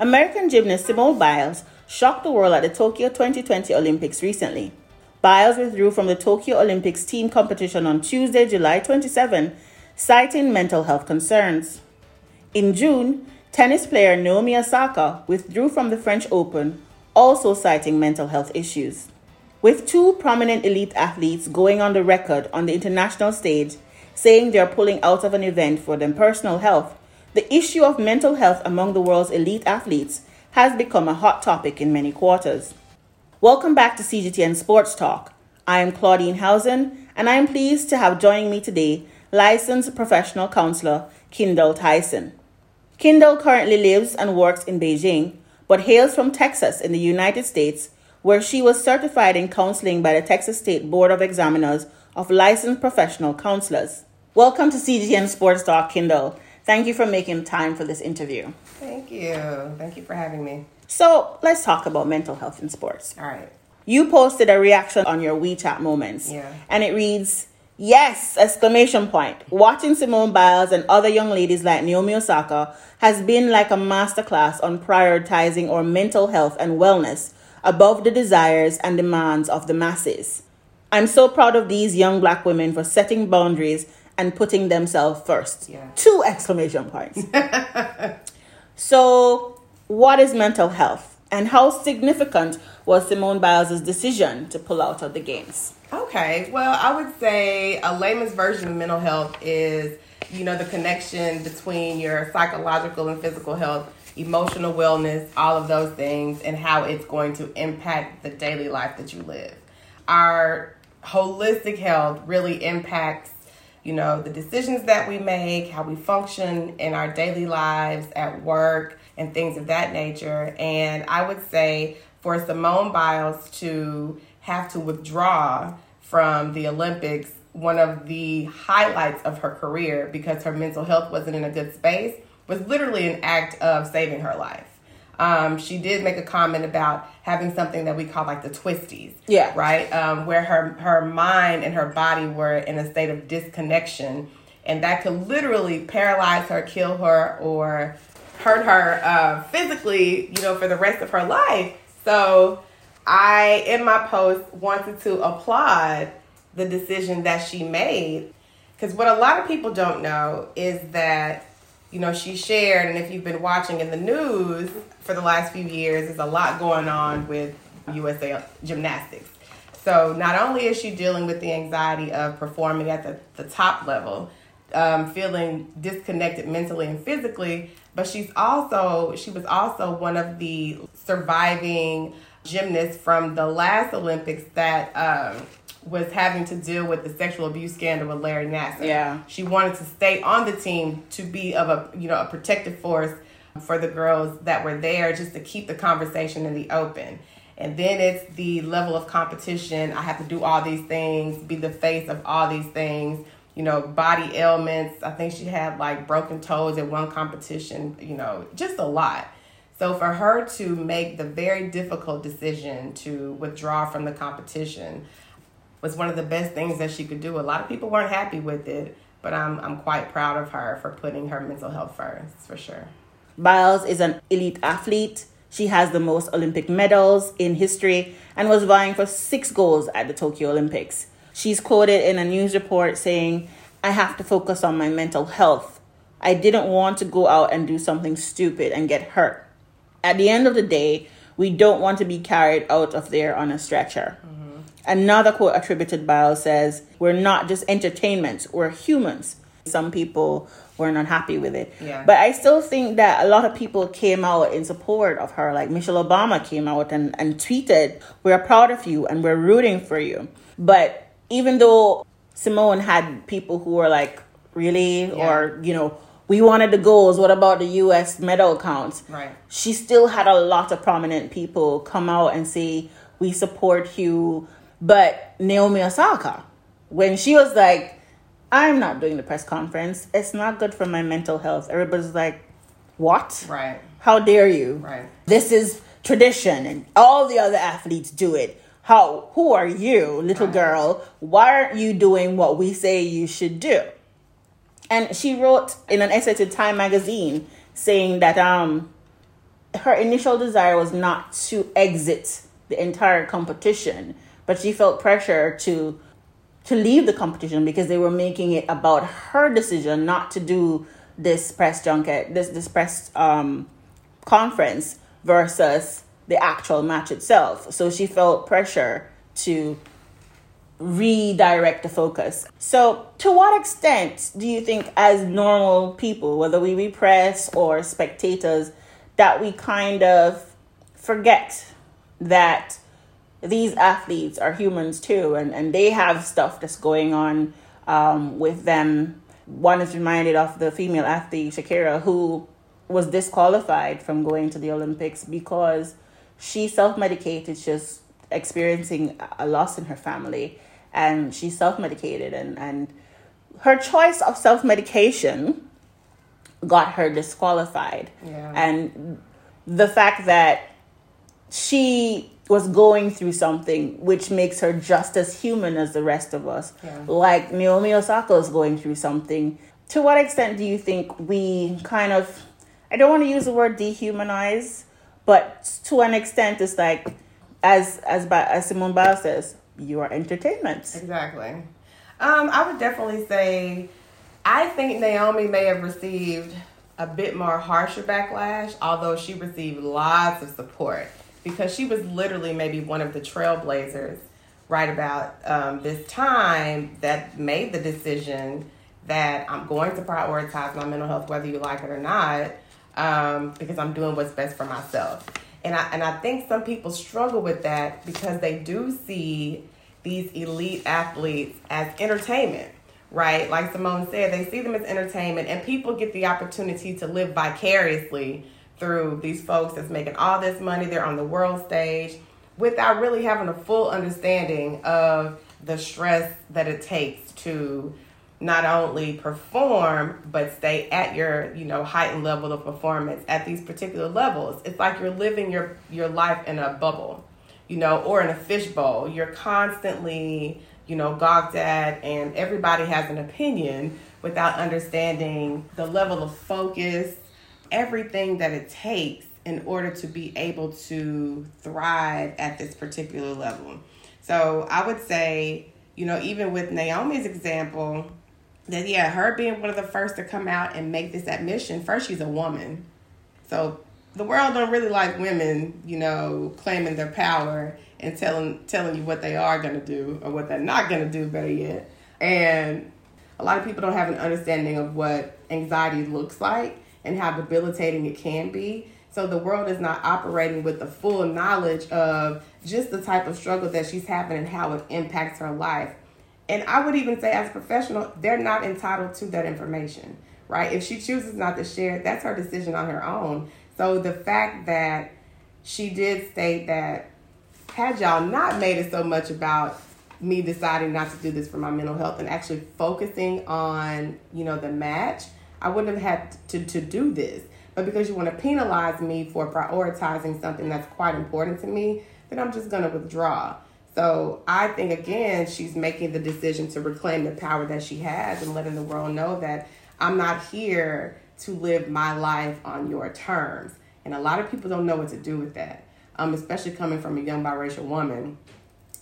American gymnast Simone Biles shocked the world at the Tokyo 2020 Olympics recently. Biles withdrew from the Tokyo Olympics team competition on Tuesday, July 27, citing mental health concerns. In June, tennis player Naomi Osaka withdrew from the French Open, also citing mental health issues. With two prominent elite athletes going on the record on the international stage saying they're pulling out of an event for their personal health, the issue of mental health among the world's elite athletes has become a hot topic in many quarters. Welcome back to CGTN Sports Talk. I am Claudine Housen, and I am pleased to have joining me today licensed professional counselor Kindall Tyson. Kindall currently lives and works in Beijing, but hails from Texas in the United States, where she was certified in counseling by the Texas State Board of Examiners of Licensed Professional Counselors. Welcome to CGTN Sports Talk, Kindall. Thank you for making time for this interview. Thank you. Thank you for having me. So let's talk about mental health in sports. All right. You posted a reaction on your WeChat moments. Yeah. And it reads, Yes! Exclamation point. Watching Simone Biles and other young ladies like Naomi Osaka has been like a masterclass on prioritizing our mental health and wellness above the desires and demands of the masses. I'm so proud of these young black women for setting boundaries and putting themselves first. Yeah. Two exclamation points. so, what is mental health? And how significant was Simone Biles' decision to pull out of the games? Okay. Well, I would say a layman's version of mental health is, you know, the connection between your psychological and physical health, emotional wellness, all of those things, and how it's going to impact the daily life that you live. Our holistic health really impacts you know, the decisions that we make, how we function in our daily lives, at work, and things of that nature. And I would say for Simone Biles to have to withdraw from the Olympics, one of the highlights of her career because her mental health wasn't in a good space was literally an act of saving her life. Um, she did make a comment about having something that we call like the twisties. Yeah. Right. Um, where her her mind and her body were in a state of disconnection, and that could literally paralyze her, kill her, or hurt her uh, physically. You know, for the rest of her life. So, I in my post wanted to applaud the decision that she made, because what a lot of people don't know is that you know, she shared, and if you've been watching in the news for the last few years, there's a lot going on with USA Gymnastics. So not only is she dealing with the anxiety of performing at the, the top level, um, feeling disconnected mentally and physically, but she's also she was also one of the surviving gymnasts from the last Olympics that um, was having to deal with the sexual abuse scandal with Larry Nassar. Yeah. She wanted to stay on the team to be of a you know a protective force for the girls that were there just to keep the conversation in the open. And then it's the level of competition. I have to do all these things, be the face of all these things, you know, body ailments. I think she had like broken toes at one competition, you know, just a lot. So for her to make the very difficult decision to withdraw from the competition, was one of the best things that she could do. A lot of people weren't happy with it, but I'm I'm quite proud of her for putting her mental health first, for sure. Biles is an elite athlete. She has the most Olympic medals in history and was vying for six goals at the Tokyo Olympics. She's quoted in a news report saying, I have to focus on my mental health. I didn't want to go out and do something stupid and get hurt. At the end of the day, we don't want to be carried out of there on a stretcher. Mm-hmm. Another quote attributed by her says, We're not just entertainment, we're humans. Some people were not happy with it. Yeah. But I still think that a lot of people came out in support of her. Like Michelle Obama came out and, and tweeted, We're proud of you and we're rooting for you. But even though Simone had people who were like, Really? Yeah. Or, you know, we wanted the goals. What about the U.S. medal count? Right. She still had a lot of prominent people come out and say, We support you but Naomi Osaka, when she was like, I'm not doing the press conference, it's not good for my mental health. Everybody's like, What? Right. How dare you? Right. This is tradition and all the other athletes do it. How who are you, little Right. girl? Why aren't you doing what we say you should do? And she wrote in an essay to Time magazine saying that um her initial desire was not to exit the entire competition, but she felt pressure to to leave the competition because they were making it about her decision not to do this press junket, this this press um, conference versus the actual match itself. So she felt pressure to redirect the focus. So, to what extent do you think, as normal people, whether we be press or spectators, that we kind of forget that these athletes are humans too, and, and they have stuff that's going on um, with them. One is reminded of the female athlete, Sha'Carri, who was disqualified from going to the Olympics because she self medicated, just experiencing a loss in her family, and she self medicated, and, and her choice of self medication got her disqualified. Yeah. And the fact that she was going through something which makes her just as human as the rest of us. Yeah. Like Naomi Osaka is going through something. To what extent do you think we kind of, I don't want to use the word dehumanize, but to an extent, it's like, as as ba- as Simone Biles says, you are entertainment. Exactly. Um, I would definitely say, I think Naomi may have received a bit more harsher backlash, although she received lots of support because she was literally maybe one of the trailblazers right about um, this time that made the decision that I'm going to prioritize my mental health, whether you like it or not, um, because I'm doing what's best for myself. And I, and I think some people struggle with that because they do see these elite athletes as entertainment, right? Like Simone said, they see them as entertainment, and people get the opportunity to live vicariously through these folks that's making all this money. They're on the world stage without really having a full understanding of the stress that it takes to not only perform but stay at your you know heightened level of performance at these particular levels it's like you're living your your life in a bubble you know or in a fishbowl you're constantly you know gawked at and everybody has an opinion without understanding the level of focus everything that it takes in order to be able to thrive at this particular level. So I would say, you know, even with Naomi's example, that yeah, her being one of the first to come out and make this admission, first she's a woman. So the world don't really like women, you know, claiming their power and telling telling you what they are gonna do or what they're not gonna do, better yet. And a lot of people don't have an understanding of what anxiety looks like and how debilitating it can be. So the world is not operating with the full knowledge of just the type of struggle that she's having and how it impacts her life. And I would even say, as a professional, they're not entitled to that information, right? If she chooses not to share that's her decision on her own. So the fact that she did state that, had y'all not made it so much about me deciding not to do this for my mental health and actually focusing on, you know, the match, I wouldn't have had to, to do this. But because you want to penalize me for prioritizing something that's quite important to me, then I'm just going to withdraw. So I think, again, she's making the decision to reclaim the power that she has and letting the world know that I'm not here to live my life on your terms. And a lot of people don't know what to do with that, um, especially coming from a young biracial woman.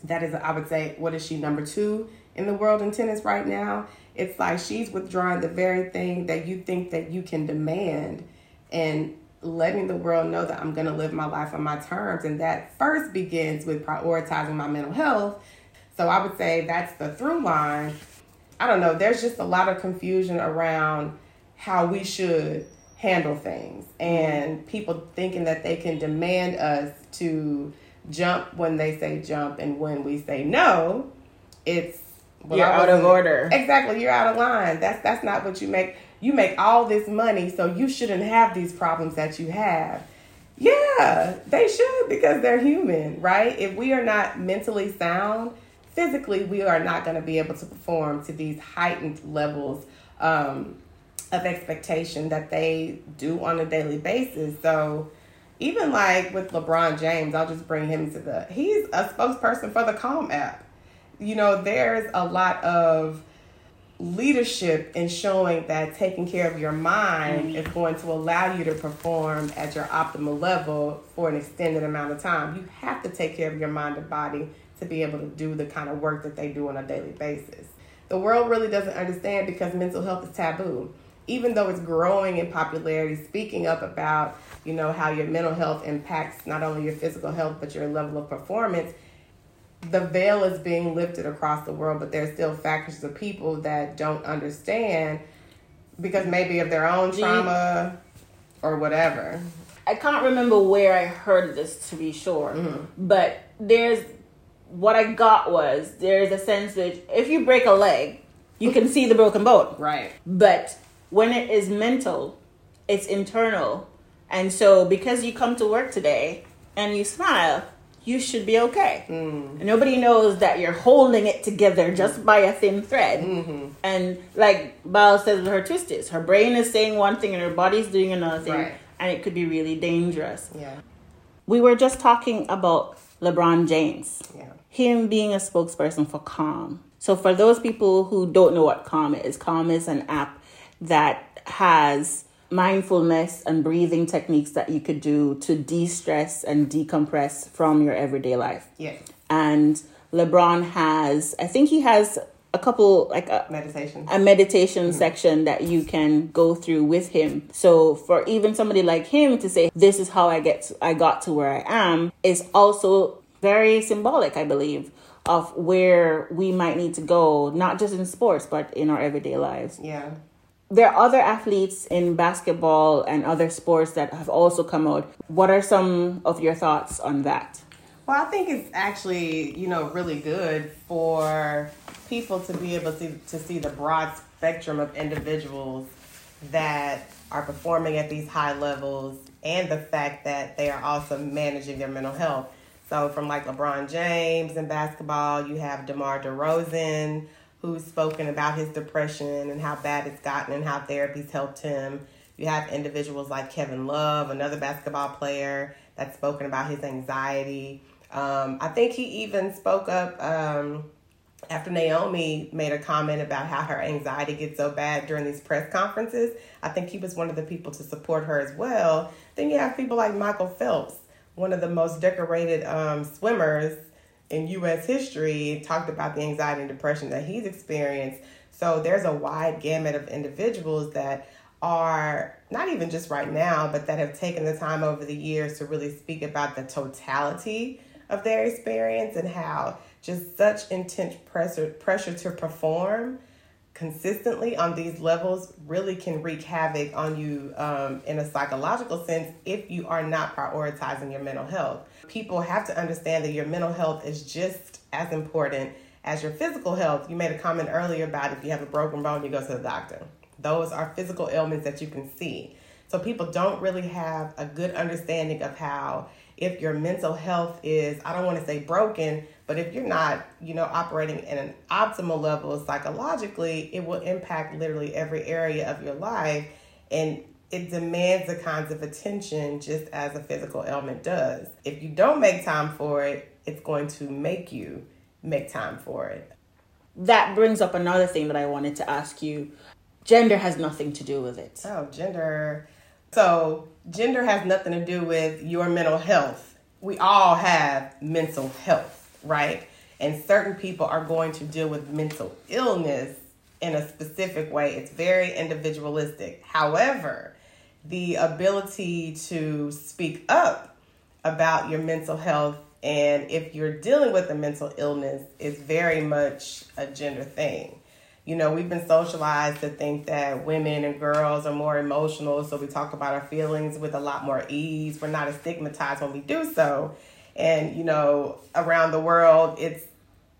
That is, I would say, what is she, number two in the world in tennis right now? It's like she's withdrawing the very thing that you think that you can demand and letting the world know that I'm going to live my life on my terms. And that first begins with prioritizing my mental health. So I would say that's the through line. I don't know, there's just a lot of confusion around how we should handle things and people thinking that they can demand us to jump when they say jump and when we say no. It's well, you're out of order. Exactly, you're out of line. That's that's not what you make. You make all this money, so you shouldn't have these problems that you have. Yeah, they should because they're human, right? If we are not mentally sound, physically, we are not going to be able to perform to these heightened levels um, of expectation that they do on a daily basis. So, even like with LeBron James, I'll just bring him to the. He's a spokesperson for the Calm app you know, there's a lot of leadership in showing that taking care of your mind mm-hmm. is going to allow you to perform at your optimal level for an extended amount of time. You have to take care of your mind and body to be able to do the kind of work that they do on a daily basis. The world really doesn't understand because mental health is taboo. Even though it's growing in popularity, speaking up about, you know, how your mental health impacts not only your physical health but your level of performance, the veil is being lifted across the world, but there's still factors of people that don't understand because maybe of their own trauma or whatever. I can't remember where I heard this to be sure, Mm-hmm. but there's what I got was there's a sense that if you break a leg, you can see the broken bone. Right. But when it is mental, it's internal. And so because you come to work today and you smile, you should be okay. And nobody knows that you're holding it together just by a thin thread. Mm-hmm. And like Biles says with her twisties, her brain is saying one thing and her body's doing another thing. Right. And it could be really dangerous. Yeah. We were just talking about LeBron James Yeah. him being a spokesperson for Calm. So for those people who don't know what Calm is, Calm is an app that has mindfulness and breathing techniques that you could do to de-stress and decompress from your everyday life. Yeah. And LeBron has, I think he has a couple like a, Meditation. a meditation mm-hmm. section that you can go through with him. So for even somebody like him to say this is how I get to, I got to where I am is also very symbolic, I believe, of where we might need to go, not just in sports but in our everyday lives. yeah. There are other athletes in basketball and other sports that have also come out. What are some of your thoughts on that? Well, I think it's actually, you know, really good for people to be able to, to see the broad spectrum of individuals that are performing at these high levels and the fact that they are also managing their mental health. So, from like LeBron James in basketball, you have DeMar DeRozan, who's spoken about his depression and how bad it's gotten and how therapy's helped him. You have individuals like Kevin Love, another basketball player, that's spoken about his anxiety. Um, I think he even spoke up um, after Naomi made a comment about how her anxiety gets so bad during these press conferences. I think he was one of the people to support her as well. Then you have people like Michael Phelps, one of the most decorated um, swimmers in U.S. history, talked about the anxiety and depression that he's experienced. So there's a wide gamut of individuals that are not even just right now, but that have taken the time over the years to really speak about the totality of their experience and how just such intense pressure pressure to perform consistently on these levels really can wreak havoc on you um, in a psychological sense if you are not prioritizing your mental health. People have to understand that your mental health is just as important as your physical health. You made a comment earlier about if you have a broken bone, you go to the doctor. Those are physical ailments that you can see. So people don't really have a good understanding of how if your mental health is, I don't want to say broken, but if you're not, you know, operating in an optimal level psychologically, it will impact literally every area of your life and it demands the kinds of attention just as a physical ailment does. If you don't make time for it, it's going to make you make time for it. That brings up another thing that I wanted to ask you. Gender has nothing to do with it. Oh, gender. So, gender has nothing to do with your mental health. We all have mental health, right? And certain people are going to deal with mental illness in a specific way. It's very individualistic. However, the ability to speak up about your mental health and if you're dealing with a mental illness is very much a gender thing. You know, we've been socialized to think that women and girls are more emotional, so we talk about our feelings with a lot more ease. We're not as stigmatized when we do so. And, you know, around the world, it's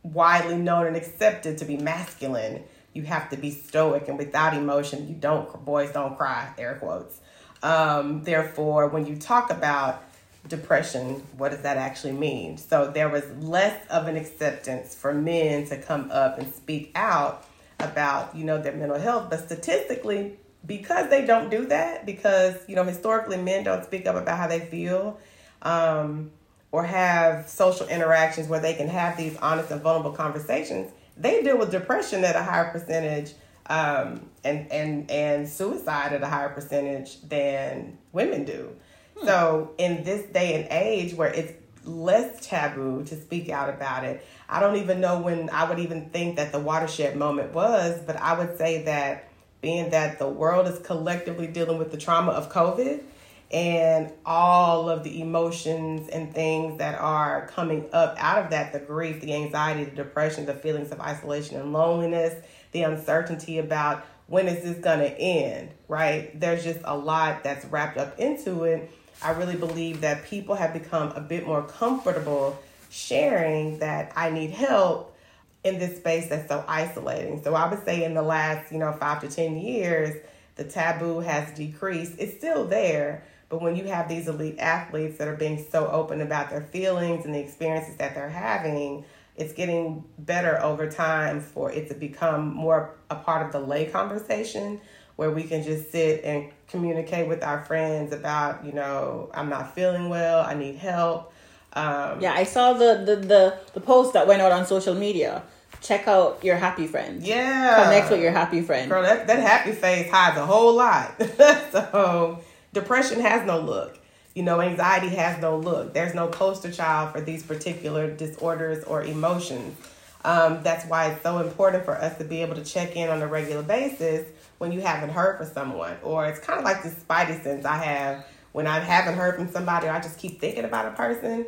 widely known and accepted to be masculine. You have to be stoic and without emotion, you don't, boys don't cry, air quotes. Um, therefore, when you talk about depression, what does that actually mean? So there was less of an acceptance for men to come up and speak out about, you know, their mental health. But statistically, because they don't do that, because, you know, historically men don't speak up about how they feel, um, or have social interactions where they can have these honest and vulnerable conversations, they deal with depression at a higher percentage um, and and and suicide at a higher percentage than women do. Hmm. So in this day and age where it's less taboo to speak out about it, I don't even know when I would even think that the watershed moment was, but I would say that being that the world is collectively dealing with the trauma of COVID and all of the emotions and things that are coming up out of that the grief, the anxiety, the depression, the feelings of isolation and loneliness, the uncertainty about when is this going to end, right? There's just a lot that's wrapped up into it. I really believe that people have become a bit more comfortable sharing that I need help in this space that's so isolating. So I would say in the last, you know, 5 to 10 years, the taboo has decreased. It's still there, but when you have these elite athletes that are being so open about their feelings and the experiences that they're having, it's getting better over time for it to become more a part of the lay conversation where we can just sit and communicate with our friends about, you know, I'm not feeling well, I need help. Um, yeah, I saw the, the, the, the post that went out on social media. Check out your happy friend. Yeah. Connect with your happy friend. Girl, that, that happy face hides a whole lot. so depression has no look. You know, anxiety has no look. There's no poster child for these particular disorders or emotions. Um, that's why it's so important for us to be able to check in on a regular basis when you haven't heard from someone. Or it's kind of like this spidey sense I have when I haven't heard from somebody or I just keep thinking about a person.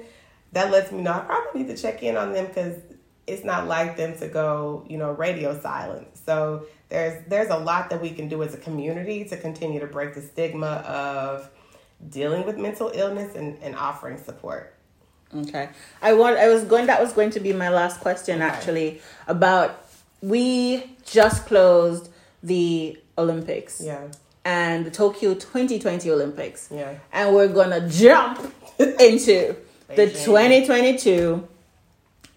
That lets me know I probably need to check in on them because it's not like them to go, you know, radio silent. So there's there's a lot that we can do as a community to continue to break the stigma of dealing with mental illness and, and offering support. Okay. I want I was going that was going to be my last question okay. actually about we just closed the Olympics. Yeah. And the Tokyo 2020 Olympics. Yeah. And we're going to jump into the 2022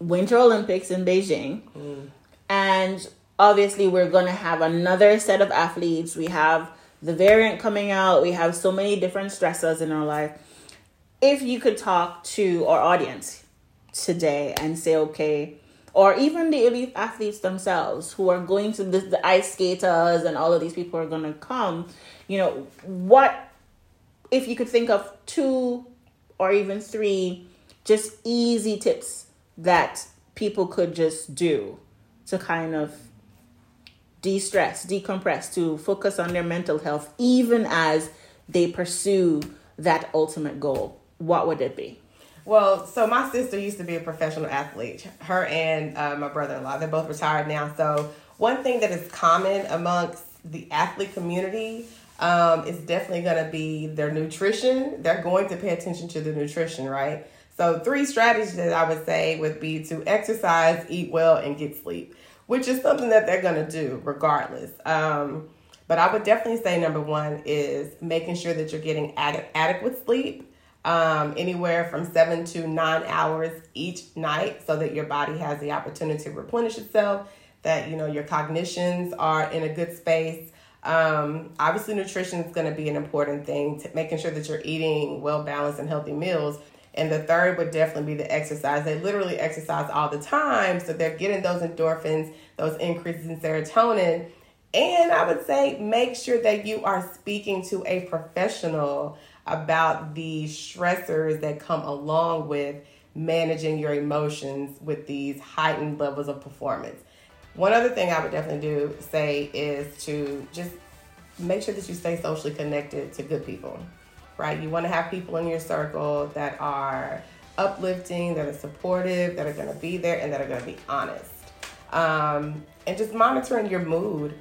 Winter Olympics in Beijing. Mm. And obviously we're going to have another set of athletes. We have the variant coming out. We have so many different stressors in our life. If you could talk to our audience today and say, okay, or even the elite athletes themselves who are going to the, the ice skaters and all of these people are going to come, you know, what if you could think of two or even three just easy tips that people could just do to kind of de-stress, decompress, to focus on their mental health, even as they pursue that ultimate goal, what would it be? Well, so my sister used to be a professional athlete. Her and uh, my brother-in-law, they're both retired now. So one thing that is common amongst the athlete community um, is definitely going to be their nutrition. They're going to pay attention to the nutrition, right? So three strategies that I would say would be to exercise, eat well, and get sleep which is something that they're going to do regardless. Um, but I would definitely say number one is making sure that you're getting ad- adequate sleep, um, anywhere from seven to nine hours each night, so that your body has the opportunity to replenish itself. That you know your cognitions are in a good space. Um, obviously, nutrition is going to be an important thing. To making sure that you're eating well balanced and healthy meals and the third would definitely be the exercise. They literally exercise all the time. So they're getting those endorphins, those increases in serotonin. And I would say make sure that you are speaking to a professional about the stressors that come along with managing your emotions with these heightened levels of performance. One other thing I would definitely do say is to just make sure that you stay socially connected to good people right? You want to have people in your circle that are uplifting, that are supportive, that are going to be there, and that are going to be honest. Um, and just monitoring your mood.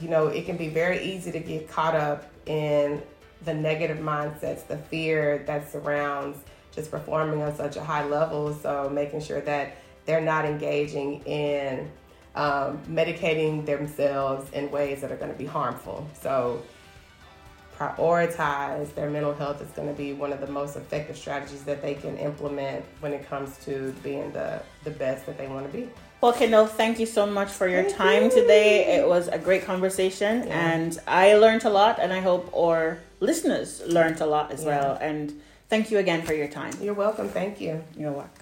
You know, it can be very easy to get caught up in the negative mindsets, the fear that surrounds just performing on such a high level. So, making sure that they're not engaging in um, medicating themselves in ways that are going to be harmful. So, prioritize their mental health is going to be one of the most effective strategies that they can implement when it comes to being the, the best that they want to be. Well, Kindall, thank you so much for your thank time you. today. It was a great conversation, yeah. and I learned a lot, and I hope our listeners learned a lot as yeah. well. And thank you again for your time. You're welcome. Thank you. You're welcome.